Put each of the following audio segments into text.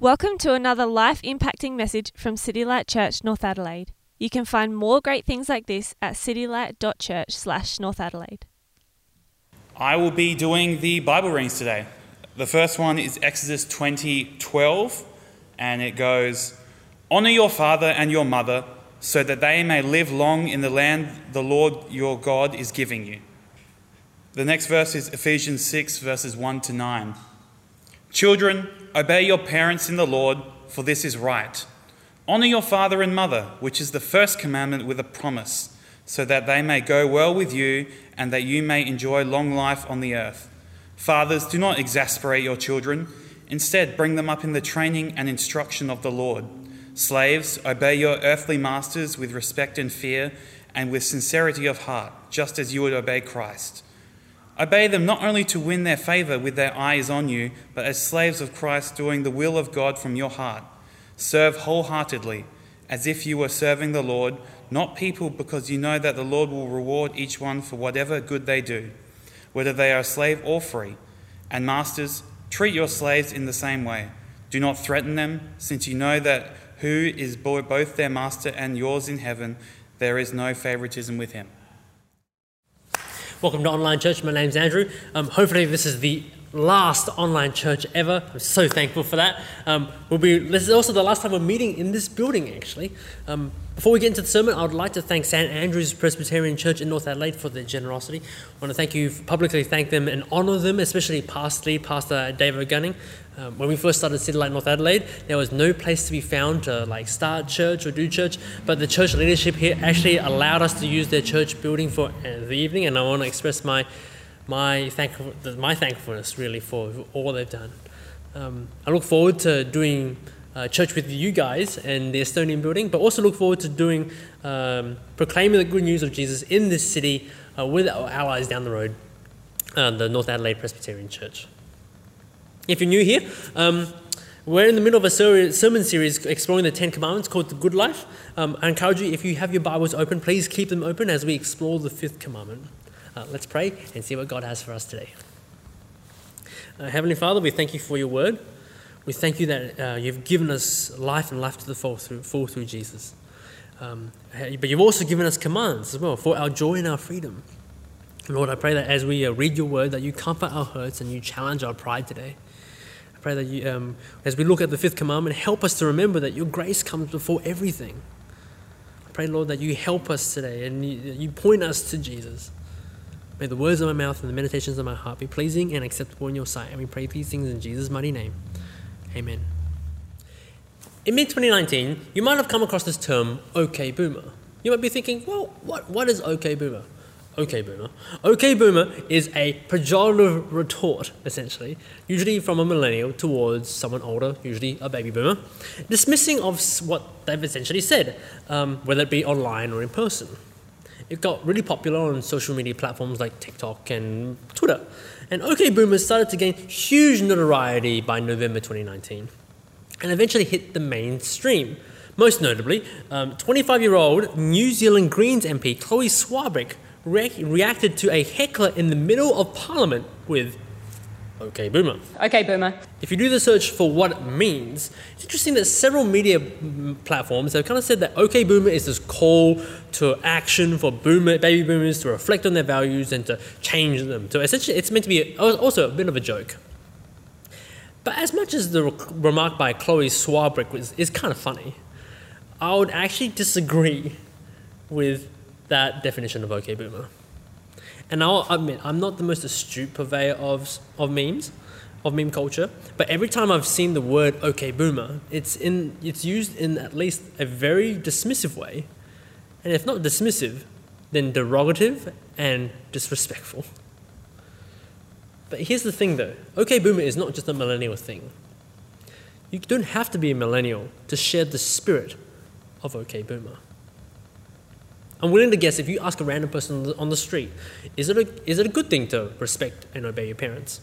Welcome to another life impacting message from City Light Church, North Adelaide. You can find more great things like this at citylight.church slash North Adelaide. I will be doing the Bible readings today. The first one is Exodus 20 12, and it goes, Honor your father and your mother, so that they may live long in the land the Lord your God is giving you. The next verse is Ephesians 6, verses 1 to 9. Children, obey your parents in the Lord, for this is right. Honor your father and mother, which is the first commandment with a promise, so that they may go well with you and that you may enjoy long life on the earth. Fathers, do not exasperate your children. Instead, bring them up in the training and instruction of the Lord. Slaves, obey your earthly masters with respect and fear and with sincerity of heart, just as you would obey Christ. Obey them not only to win their favor with their eyes on you, but as slaves of Christ, doing the will of God from your heart. Serve wholeheartedly, as if you were serving the Lord, not people, because you know that the Lord will reward each one for whatever good they do, whether they are slave or free. And masters, treat your slaves in the same way. Do not threaten them, since you know that who is both their master and yours in heaven, there is no favoritism with him. Welcome to Online Church. My name's Andrew. Um, hopefully, this is the last online church ever. I'm so thankful for that. Um, we'll be, this is also the last time we're meeting in this building, actually. Um, before we get into the sermon, I would like to thank St. Andrew's Presbyterian Church in North Adelaide for their generosity. I want to thank you, publicly thank them and honour them, especially past lead, Pastor David Gunning. Um, when we first started City Light North Adelaide, there was no place to be found to like start church or do church, but the church leadership here actually allowed us to use their church building for uh, the evening, and I want to express my my thankful my thankfulness really for all they've done. Um, I look forward to doing uh, church with you guys and the Estonian building, but also look forward to doing um, proclaiming the good news of Jesus in this city uh, with our allies down the road, uh, the North Adelaide Presbyterian Church. If you're new here, um, we're in the middle of a sermon series exploring the Ten Commandments called The Good Life. Um, I encourage you, if you have your Bibles open, please keep them open as we explore the fifth commandment. Uh, let's pray and see what God has for us today. Uh, Heavenly Father, we thank you for your word. We thank you that uh, you've given us life and life to the full through, full through Jesus. Um, but you've also given us commands as well for our joy and our freedom. Lord, I pray that as we uh, read your word, that you comfort our hurts and you challenge our pride today. I pray that you, um, as we look at the fifth commandment, help us to remember that your grace comes before everything. I pray, Lord, that you help us today and you, you point us to Jesus. May the words of my mouth and the meditations of my heart be pleasing and acceptable in your sight. And we pray these things in Jesus' mighty name. Amen. In mid 2019, you might have come across this term, OK Boomer. You might be thinking, well, what, what is OK Boomer? OK Boomer. OK Boomer is a pejorative retort, essentially, usually from a millennial towards someone older, usually a baby boomer, dismissing of what they've essentially said, um, whether it be online or in person. It got really popular on social media platforms like TikTok and Twitter, and OK Boomer started to gain huge notoriety by November 2019 and eventually hit the mainstream. Most notably, 25 um, year old New Zealand Greens MP Chloe Swarbrick re- reacted to a heckler in the middle of Parliament with OK Boomer. OK Boomer. If you do the search for what it means, it's interesting that several media platforms have kind of said that OK Boomer is this call to action for boomer, baby boomers to reflect on their values and to change them. So essentially, it's meant to be also a bit of a joke. But as much as the remark by Chloe Swarbrick was, is kind of funny, I would actually disagree with that definition of OK Boomer. And I'll admit, I'm not the most astute purveyor of, of memes, of meme culture, but every time I've seen the word OK Boomer, it's, in, it's used in at least a very dismissive way. And if not dismissive, then derogative and disrespectful. But here's the thing though OK Boomer is not just a millennial thing. You don't have to be a millennial to share the spirit of OK Boomer. I'm willing to guess if you ask a random person on the street, is it a, is it a good thing to respect and obey your parents?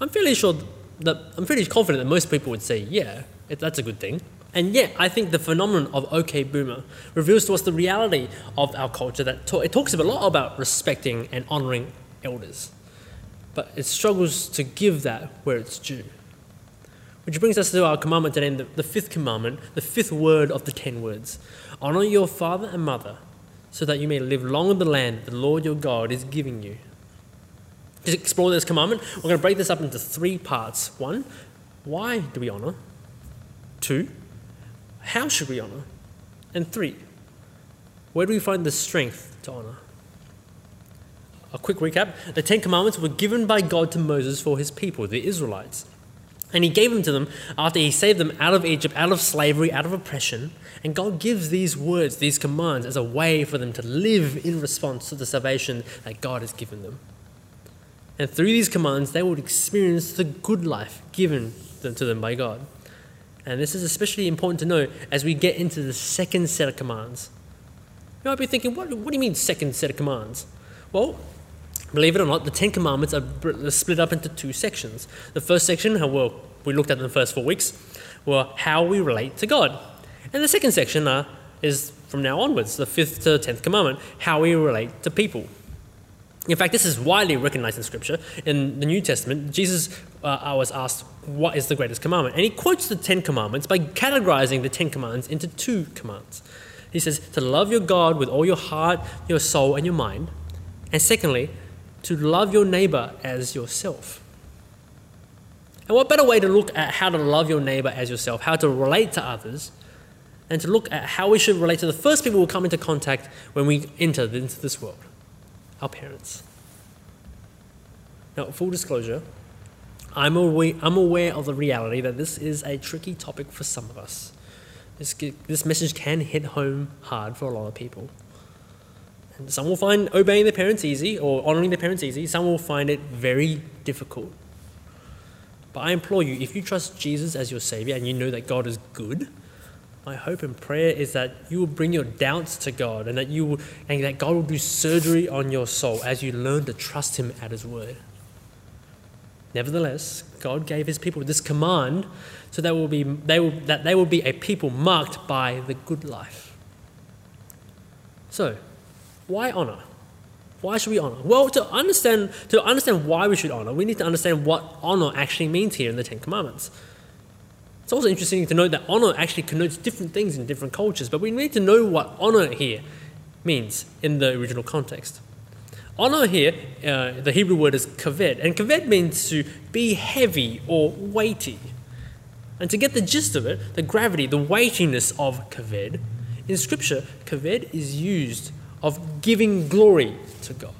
I'm fairly sure that I'm fairly confident that most people would say, yeah, that's a good thing. And yet, I think the phenomenon of OK Boomer reveals to us the reality of our culture that it talks a lot about respecting and honoring elders, but it struggles to give that where it's due. Which brings us to our commandment today, the, the fifth commandment, the fifth word of the ten words. Honor your father and mother, so that you may live long in the land the Lord your God is giving you. To explore this commandment, we're going to break this up into three parts. One, why do we honor? Two, how should we honor? And three, where do we find the strength to honor? A quick recap the Ten Commandments were given by God to Moses for his people, the Israelites. And he gave them to them after he saved them out of Egypt, out of slavery, out of oppression. And God gives these words, these commands, as a way for them to live in response to the salvation that God has given them. And through these commands, they would experience the good life given to them by God. And this is especially important to know as we get into the second set of commands. You might be thinking, what, what do you mean, second set of commands? Well, believe it or not, the Ten Commandments are split up into two sections. The first section, well, we looked at in the first four weeks, were how we relate to God. And the second section uh, is from now onwards, the fifth to the tenth commandment, how we relate to people. In fact, this is widely recognized in Scripture. In the New Testament, Jesus uh, was asked, What is the greatest commandment? And he quotes the Ten Commandments by categorizing the Ten Commandments into two commands. He says, To love your God with all your heart, your soul, and your mind. And secondly, to love your neighbor as yourself. And what better way to look at how to love your neighbor as yourself, how to relate to others, and to look at how we should relate to the first people we come into contact when we enter into this world? our parents. Now, full disclosure, I'm aware, I'm aware of the reality that this is a tricky topic for some of us. This, this message can hit home hard for a lot of people. Some will find obeying their parents easy or honoring their parents easy, some will find it very difficult. But I implore you, if you trust Jesus as your Savior and you know that God is good, my hope and prayer is that you will bring your doubts to God and that you will, and that God will do surgery on your soul as you learn to trust Him at His word. Nevertheless, God gave His people this command so that, will be, they will, that they will be a people marked by the good life. So, why honor? Why should we honor? Well, to understand, to understand why we should honor, we need to understand what honor actually means here in the Ten Commandments. It's also interesting to note that honor actually connotes different things in different cultures, but we need to know what honor here means in the original context. Honor here, uh, the Hebrew word is kaved, and kaved means to be heavy or weighty. And to get the gist of it, the gravity, the weightiness of kaved, in Scripture, kaved is used of giving glory to God.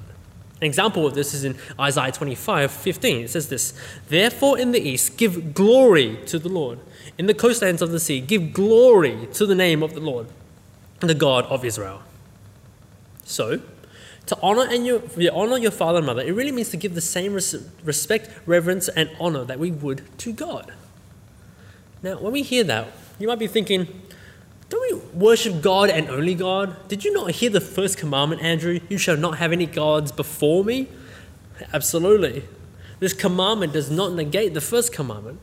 An example of this is in Isaiah 25 15. It says this Therefore, in the east, give glory to the Lord. In the coastlands of the sea, give glory to the name of the Lord, the God of Israel. So, to honor and your, honor your father and mother, it really means to give the same res- respect, reverence, and honor that we would to God. Now, when we hear that, you might be thinking, worship God and only God? Did you not hear the first commandment, Andrew? You shall not have any gods before me? Absolutely. This commandment does not negate the first commandment,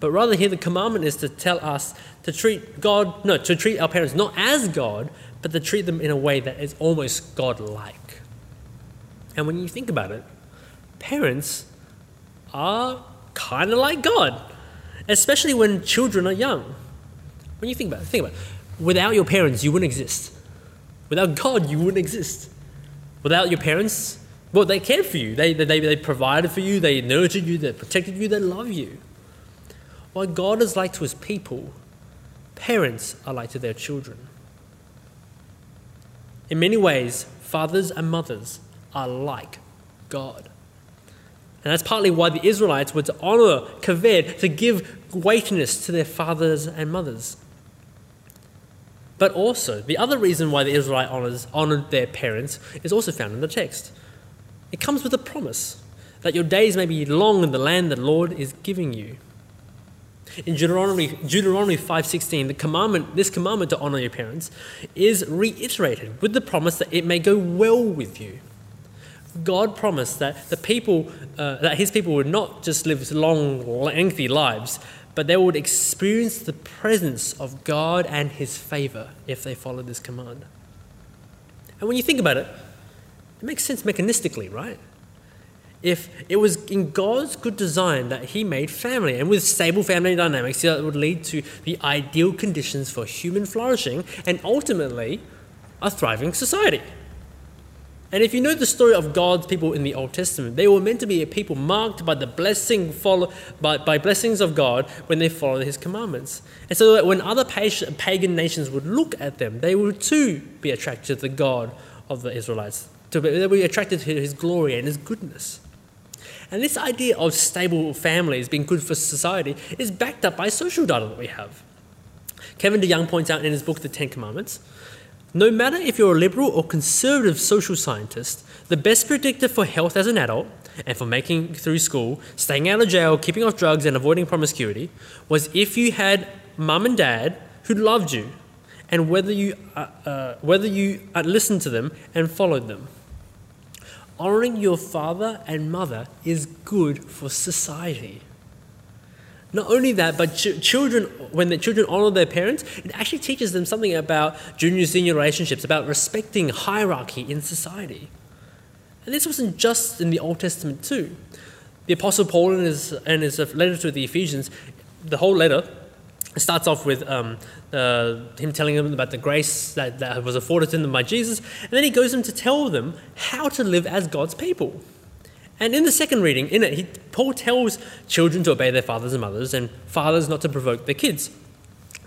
but rather here the commandment is to tell us to treat God, no, to treat our parents not as God, but to treat them in a way that is almost God like. And when you think about it, parents are kind of like God, especially when children are young. When you think about it, think about it without your parents, you wouldn't exist. Without God, you wouldn't exist. Without your parents, well, they cared for you. They, they, they provided for you, they nurtured you, they protected you, they love you. What God is like to his people, parents are like to their children. In many ways, fathers and mothers are like God. And that's partly why the Israelites were to honor kaved, to give weightiness to their fathers and mothers. But also, the other reason why the Israelite honors, honored their parents is also found in the text. It comes with a promise that your days may be long in the land the Lord is giving you. In Deuteronomy, Deuteronomy 5.16, the commandment, this commandment to honor your parents is reiterated with the promise that it may go well with you. God promised that the people, uh, that his people would not just live long, lengthy lives, but they would experience the presence of God and His favor if they followed this command. And when you think about it, it makes sense mechanistically, right? if it was in God's good design that He made family, and with stable family dynamics, that would lead to the ideal conditions for human flourishing and ultimately a thriving society. And if you know the story of God's people in the Old Testament, they were meant to be a people marked by the blessing follow, by, by blessings of God when they followed His commandments. And so that when other pagan nations would look at them, they would too be attracted to the God of the Israelites. To be, they would be attracted to His glory and His goodness. And this idea of stable families being good for society is backed up by social data that we have. Kevin DeYoung points out in his book, The Ten Commandments no matter if you're a liberal or conservative social scientist, the best predictor for health as an adult and for making through school, staying out of jail, keeping off drugs, and avoiding promiscuity was if you had mum and dad who loved you and whether you, uh, uh, whether you uh, listened to them and followed them. Honoring your father and mother is good for society. Not only that, but ch- children, when the children honor their parents, it actually teaches them something about junior senior relationships, about respecting hierarchy in society. And this wasn't just in the Old Testament, too. The Apostle Paul, in his, in his letter to the Ephesians, the whole letter starts off with um, uh, him telling them about the grace that, that was afforded to them by Jesus, and then he goes on to tell them how to live as God's people. And in the second reading, in it, he, Paul tells children to obey their fathers and mothers, and fathers not to provoke their kids.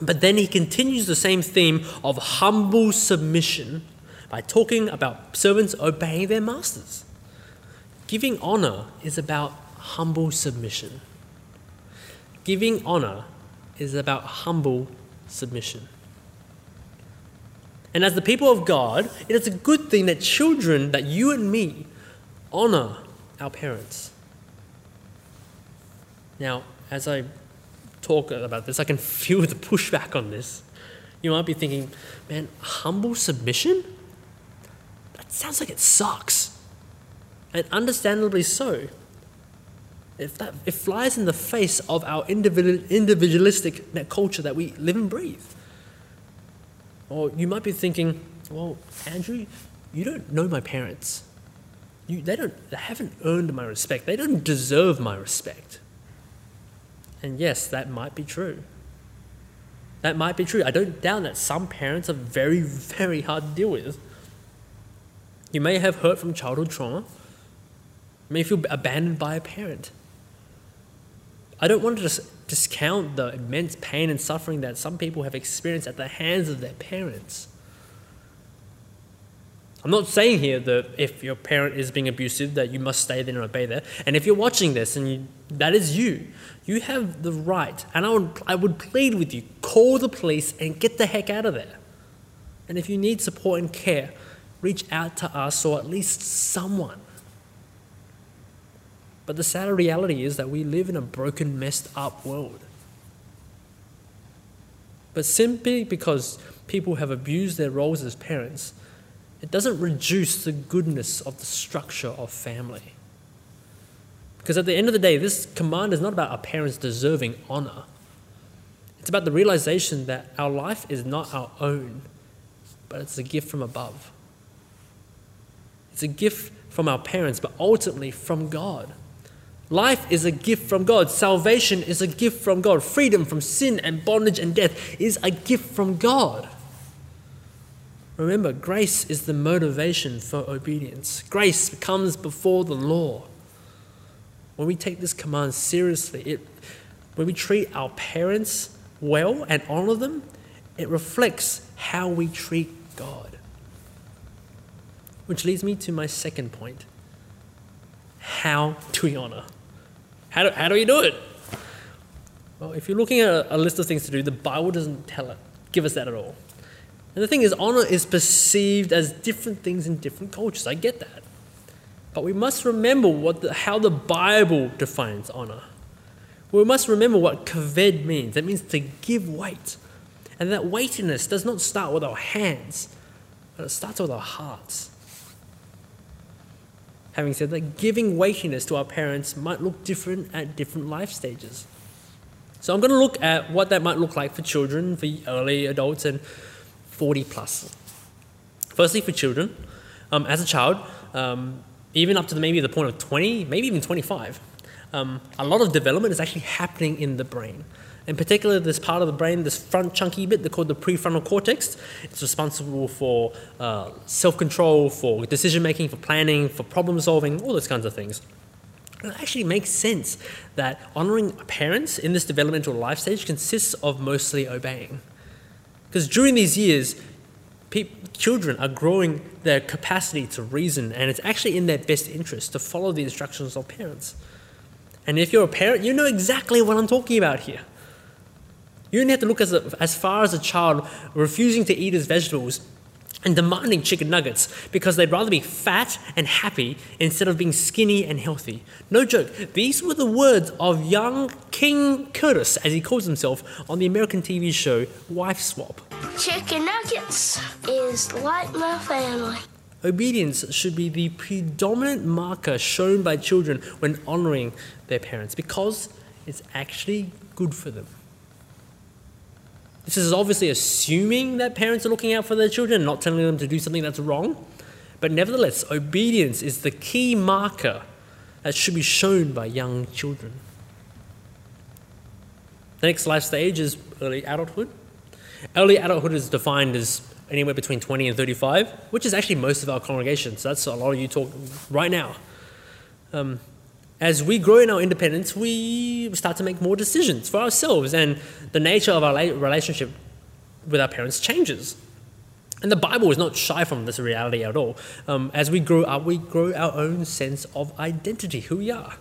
But then he continues the same theme of humble submission by talking about servants obeying their masters. Giving honor is about humble submission. Giving honor is about humble submission. And as the people of God, it is a good thing that children, that you and me, honor our parents. Now, as I talk about this, I can feel the pushback on this. You might be thinking, man, humble submission? That sounds like it sucks. And understandably so. If that, it flies in the face of our individualistic culture that we live and breathe. Or you might be thinking, well, Andrew, you don't know my parents. You, they, don't, they haven't earned my respect. They don't deserve my respect. And yes, that might be true. That might be true. I don't doubt that some parents are very, very hard to deal with. You may have hurt from childhood trauma. You may feel abandoned by a parent. I don't want to just discount the immense pain and suffering that some people have experienced at the hands of their parents. I'm not saying here that if your parent is being abusive, that you must stay there and obey there. And if you're watching this and you, that is you, you have the right, and I would, I would plead with you call the police and get the heck out of there. And if you need support and care, reach out to us or at least someone. But the sad reality is that we live in a broken, messed up world. But simply because people have abused their roles as parents, it doesn't reduce the goodness of the structure of family. Because at the end of the day, this command is not about our parents deserving honor. It's about the realization that our life is not our own, but it's a gift from above. It's a gift from our parents, but ultimately from God. Life is a gift from God. Salvation is a gift from God. Freedom from sin and bondage and death is a gift from God. Remember, grace is the motivation for obedience. Grace comes before the law. When we take this command seriously, it, when we treat our parents well and honor them, it reflects how we treat God. Which leads me to my second point. How do we honor? How do, how do we do it? Well, if you're looking at a, list of things to do, the Bible doesn't tell it, give us that at all. And the thing is, honor is perceived as different things in different cultures. I get that. But we must remember what the, how the Bible defines honor. We must remember what kaved means. It means to give weight. And that weightiness does not start with our hands, but it starts with our hearts. Having said that, giving weightiness to our parents might look different at different life stages. So I'm going to look at what that might look like for children, for early adults, and 40 plus. Firstly, for children, um, as a child, um, even up to the, maybe the point of 20, maybe even 25, um, a lot of development is actually happening in the brain. In particular, this part of the brain, this front chunky bit, they're called the prefrontal cortex. It's responsible for uh, self control, for decision making, for planning, for problem solving, all those kinds of things. It actually makes sense that honoring parents in this developmental life stage consists of mostly obeying. Because during these years, children are growing their capacity to reason, and it's actually in their best interest to follow the instructions of parents. And if you're a parent, you know exactly what I'm talking about here. You only have to look as, a, as far as a child refusing to eat his vegetables and demanding chicken nuggets because they'd rather be fat and happy instead of being skinny and healthy. No joke, these were the words of young King Curtis, as he calls himself, on the American TV show Wife Swap. Chicken nuggets is like my family. Obedience should be the predominant marker shown by children when honoring their parents because it's actually good for them. This is obviously assuming that parents are looking out for their children, not telling them to do something that's wrong. But nevertheless, obedience is the key marker that should be shown by young children. The next life stage is early adulthood. Early adulthood is defined as anywhere between 20 and 35, which is actually most of our congregations. So that's a lot of you talk right now. Um, as we grow in our independence, we start to make more decisions for ourselves, and the nature of our relationship with our parents changes. And the Bible is not shy from this reality at all. Um, as we grow up, we grow our own sense of identity, who we are.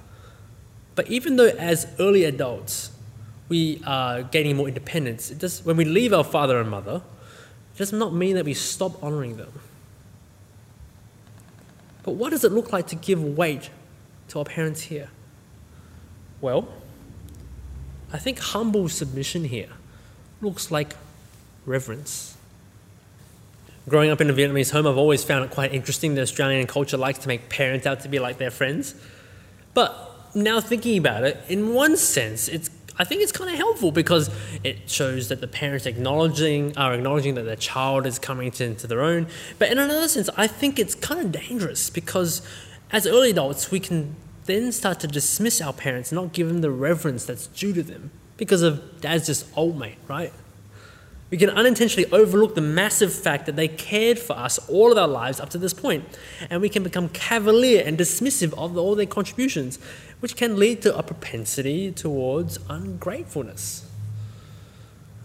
But even though, as early adults, we are gaining more independence, it does, when we leave our father and mother, it does not mean that we stop honoring them. But what does it look like to give weight to our parents here? Well, I think humble submission here looks like reverence. Growing up in a Vietnamese home, I've always found it quite interesting that Australian culture likes to make parents out to be like their friends. But now thinking about it, in one sense, it's I think it's kind of helpful because it shows that the parents acknowledging are acknowledging that their child is coming to, into their own. But in another sense, I think it's kind of dangerous because as early adults, we can then start to dismiss our parents, not give them the reverence that's due to them because of dad's just old mate, right? We can unintentionally overlook the massive fact that they cared for us all of our lives up to this point, and we can become cavalier and dismissive of all their contributions, which can lead to a propensity towards ungratefulness.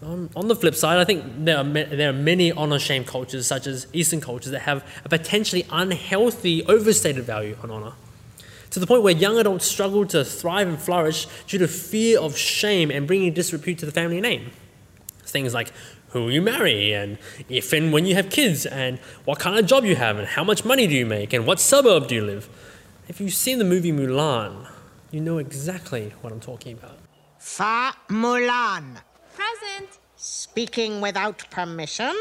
On, the flip side, I think there are, there are many honor shame cultures, such as Eastern cultures, that have a potentially unhealthy, overstated value on honor. To the point where young adults struggle to thrive and flourish due to fear of shame and bringing disrepute to the family name. Things like who you marry, and if and when you have kids, and what kind of job you have, and how much money do you make, and what suburb do you live. If you've seen the movie Mulan, you know exactly what I'm talking about. Fa Mulan. Present. Speaking without permission?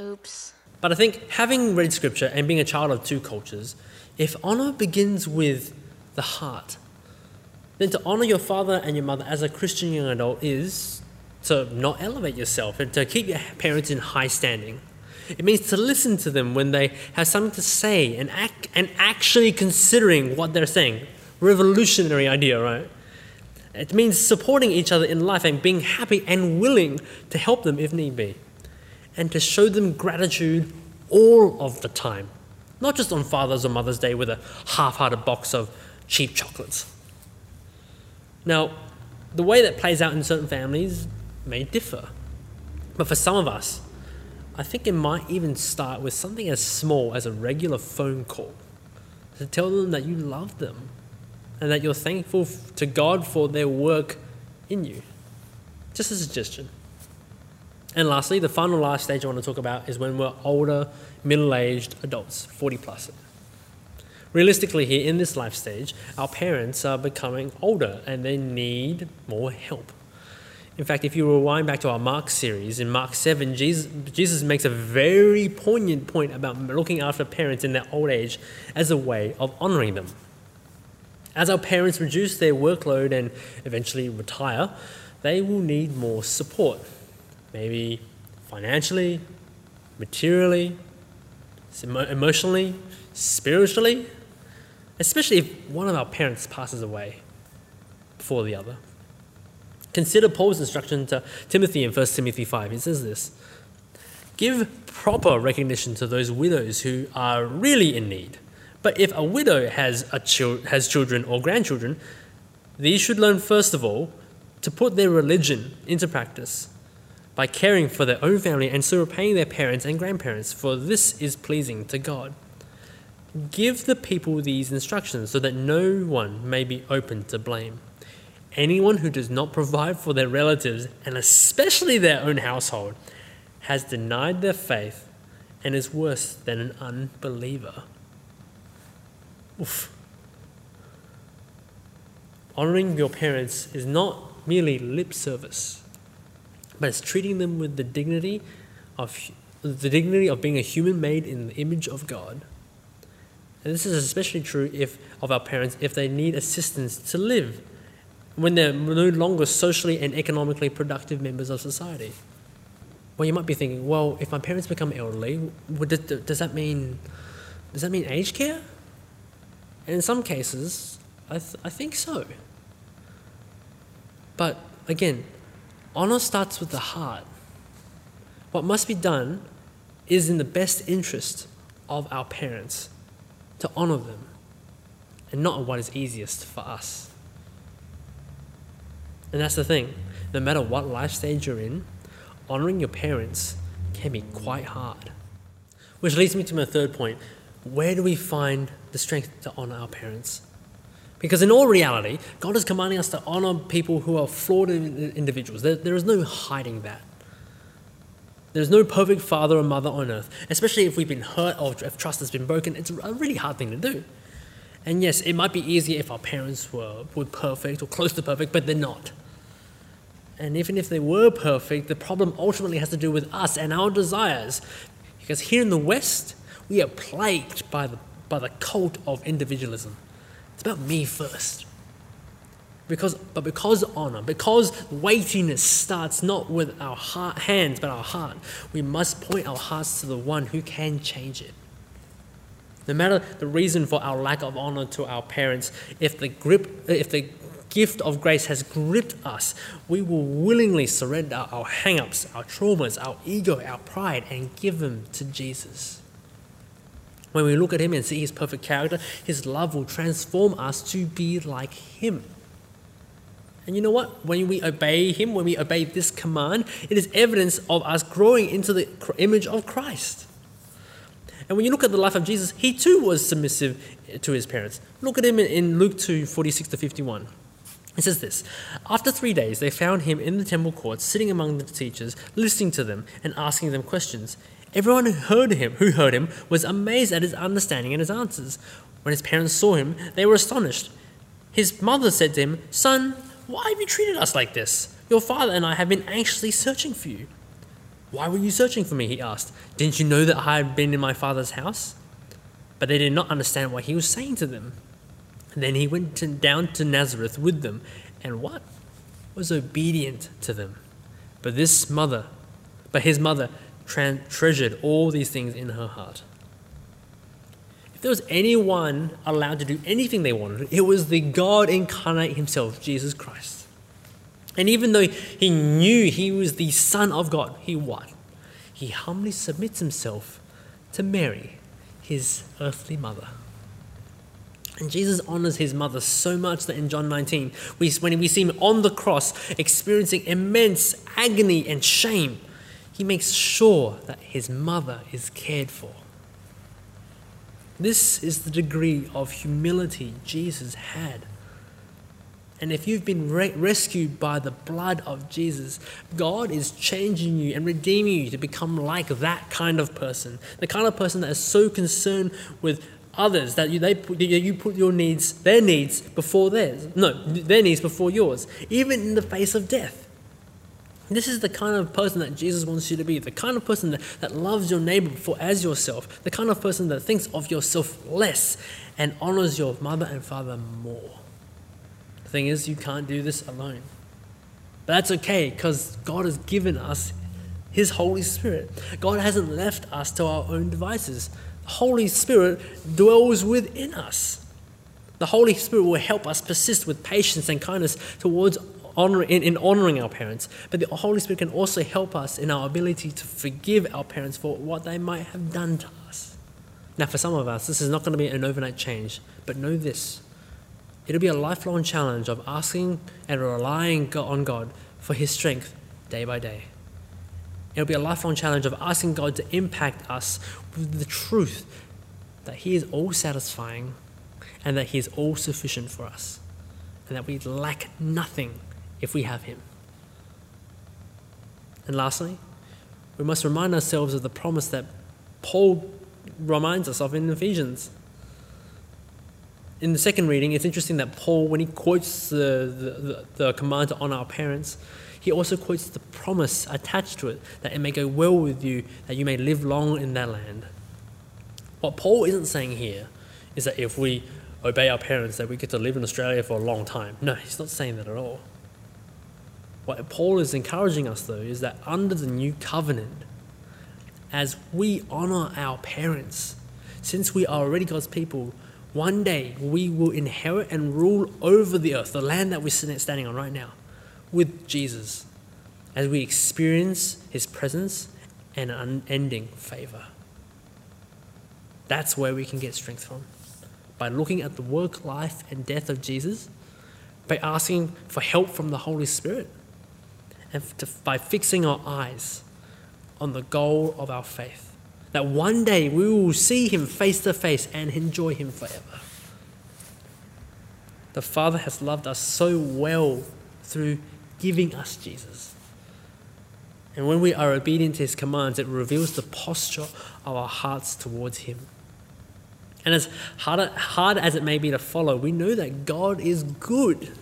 Oops. But I think having read scripture and being a child of two cultures, if honor begins with the heart, then to honor your father and your mother as a Christian young adult is to not elevate yourself and to keep your parents in high standing. It means to listen to them when they have something to say and act and actually considering what they're saying. Revolutionary idea, right? It means supporting each other in life and being happy and willing to help them if need be. And to show them gratitude all of the time. Not just on Father's or Mother's Day with a half hearted box of cheap chocolates. Now, the way that plays out in certain families may differ. But for some of us, I think it might even start with something as small as a regular phone call to tell them that you love them and that you're thankful to God for their work in you. Just a suggestion. And lastly, the final last stage I want to talk about is when we're older, middle aged adults, 40 plus. Realistically, here in this life stage, our parents are becoming older and they need more help. In fact, if you rewind back to our Mark series, in Mark 7, Jesus, Jesus makes a very poignant point about looking after parents in their old age as a way of honoring them. As our parents reduce their workload and eventually retire, they will need more support. Maybe financially, materially, emotionally, spiritually. especially if one of our parents passes away before the other. Consider Paul's instruction to Timothy in 1 Timothy 5. He says this Give proper recognition to those widows who are really in need. But if a widow has, a chil- has children or grandchildren, these should learn first of all to put their religion into practice by caring for their own family and so repaying their parents and grandparents, for this is pleasing to God. Give the people these instructions so that no one may be open to blame. Anyone who does not provide for their relatives, and especially their own household, has denied their faith and is worse than an unbeliever. Oof. Honoring your parents is not merely lip service, but it's treating them with the dignity of the dignity of being a human made in the image of God. And this is especially true if of our parents if they need assistance to live when they're no longer socially and economically productive members of society. Well, you might be thinking, well, if my parents become elderly, does that mean does that mean aged care? And in some cases, I, th- I think so. But again, honor starts with the heart. What must be done is in the best interest of our parents to honor them and not what is easiest for us. And that's the thing. No matter what life stage you're in, honoring your parents can be quite hard. Which leads me to my third point. Where do we find the strength to honor our parents? Because in all reality, God is commanding us to honor people who are flawed individuals. There, there is no hiding that. There's no perfect father or mother on earth, especially if we've been hurt or if trust has been broken. It's a really hard thing to do. And yes, it might be easier if our parents were, were perfect or close to perfect, but they're not. And even if they were perfect, the problem ultimately has to do with us and our desires. Because here in the West, we are plagued by the, by the cult of individualism. It's about me first. Because, but because honor, because weightiness starts not with our heart, hands but our heart, we must point our hearts to the one who can change it. No matter the reason for our lack of honor to our parents, if the grip, if the gift of grace has gripped us, we will willingly surrender our hang-ups, our traumas, our ego, our pride, and give them to Jesus. When we look at him and see his perfect character, his love will transform us to be like him. And you know what? When we obey him, when we obey this command, it is evidence of us growing into the image of Christ. And when you look at the life of Jesus, he too was submissive to his parents. Look at him in Luke 2 46 to 51. It says this After three days, they found him in the temple courts, sitting among the teachers, listening to them and asking them questions. Everyone who heard him, who heard him, was amazed at his understanding and his answers. When his parents saw him, they were astonished. His mother said to him, "Son, why have you treated us like this? Your father and I have been anxiously searching for you." Why were you searching for me? he asked. Didn't you know that I had been in my father's house? But they did not understand what he was saying to them. And then he went to, down to Nazareth with them, and what? Was obedient to them. But this mother, but his mother treasured all these things in her heart. If there was anyone allowed to do anything they wanted, it was the God incarnate himself, Jesus Christ. And even though he knew he was the Son of God, he what? He humbly submits himself to Mary, his earthly mother. And Jesus honors his mother so much that in John 19, we, when we see him on the cross experiencing immense agony and shame, he makes sure that his mother is cared for. This is the degree of humility Jesus had. And if you've been re- rescued by the blood of Jesus, God is changing you and redeeming you to become like that kind of person. The kind of person that is so concerned with others that you, they put, you put your needs, their needs before theirs. No, their needs before yours, even in the face of death. This is the kind of person that Jesus wants you to be, the kind of person that, that loves your neighbor before as yourself, the kind of person that thinks of yourself less and honors your mother and father more. The thing is, you can't do this alone. But that's okay because God has given us His Holy Spirit. God hasn't left us to our own devices. The Holy Spirit dwells within us. The Holy Spirit will help us persist with patience and kindness towards honor, in, in honoring our parents. But the Holy Spirit can also help us in our ability to forgive our parents for what they might have done to us. Now, for some of us, this is not going to be an overnight change, but know this it'll be a lifelong challenge of asking and relying on God for His strength day by day. It'll be a lifelong challenge of asking God to impact us with the truth that He is all satisfying and that He is all sufficient for us, and that we lack nothing if we have Him. And lastly, we must remind ourselves of the promise that Paul reminds us of in Ephesians. In the second reading, it's interesting that Paul, when he quotes the, the, the command to honor our parents, he also quotes the promise attached to it that it may go well with you, that you may live long in that land. What Paul isn't saying here is that if we obey our parents, that we get to live in Australia for a long time. No, he's not saying that at all. What Paul is encouraging us, though, is that under the new covenant, as we honor our parents, since we are already God's people, one day we will inherit and rule over the earth, the land that we're standing on right now, with Jesus, as we experience his presence and unending favor. That's where we can get strength from. By looking at the work, life, and death of Jesus, by asking for help from the Holy Spirit, and to, by fixing our eyes on the goal of our faith. That one day we will see Him face to face and enjoy Him forever. The Father has loved us so well through giving us Jesus. And when we are obedient to His commands, it reveals the posture of our hearts towards Him. And as hard, hard as it may be to follow, we know that God is good.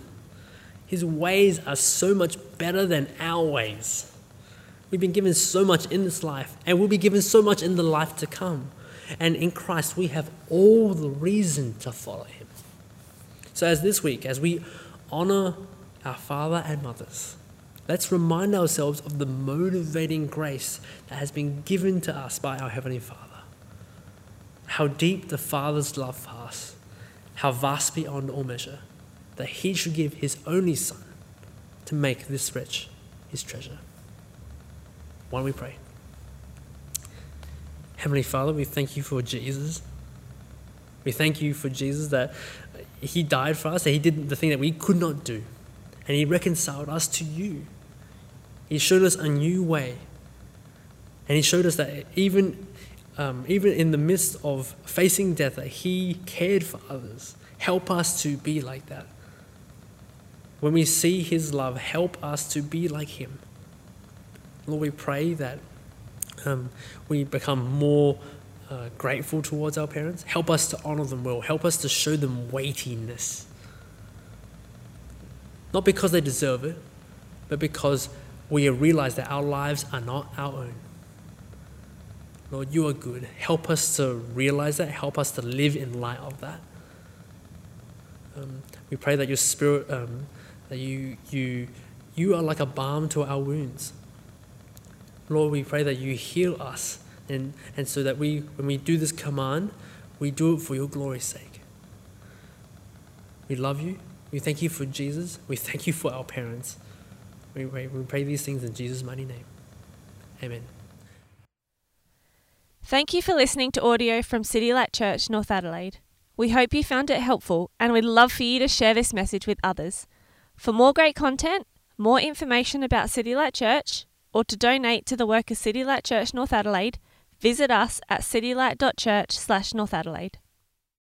His ways are so much better than our ways. We've been given so much in this life, and we'll be given so much in the life to come. And in Christ, we have all the reason to follow Him. So, as this week, as we honor our father and mothers, let's remind ourselves of the motivating grace that has been given to us by our Heavenly Father. How deep the Father's love for us, how vast beyond all measure that he should give his only son to make this rich his treasure. Why don't we pray? Heavenly Father, we thank you for Jesus. We thank you for Jesus that he died for us, that he did the thing that we could not do, and he reconciled us to you. He showed us a new way, and he showed us that even, um, even in the midst of facing death, that he cared for others. Help us to be like that. When we see His love, help us to be like Him. Lord, we pray that um, we become more uh, grateful towards our parents. Help us to honor them well. Help us to show them weightiness. Not because they deserve it, but because we realize that our lives are not our own. Lord, you are good. Help us to realize that. Help us to live in light of that. Um, we pray that your Spirit um, that you, you, you are like a balm to our wounds. Lord, we pray that you heal us and, and so that we, when we do this command, we do it for your glory's sake. We love you. We thank you for Jesus. We thank you for our parents. We pray, we pray these things in Jesus' mighty name. Amen. Thank you for listening to audio from City Light Church, North Adelaide. We hope you found it helpful and we'd love for you to share this message with others. For more great content, more information about City Light Church, or to donate to the work of City Light Church North Adelaide, visit us at citylight.church slash North Adelaide.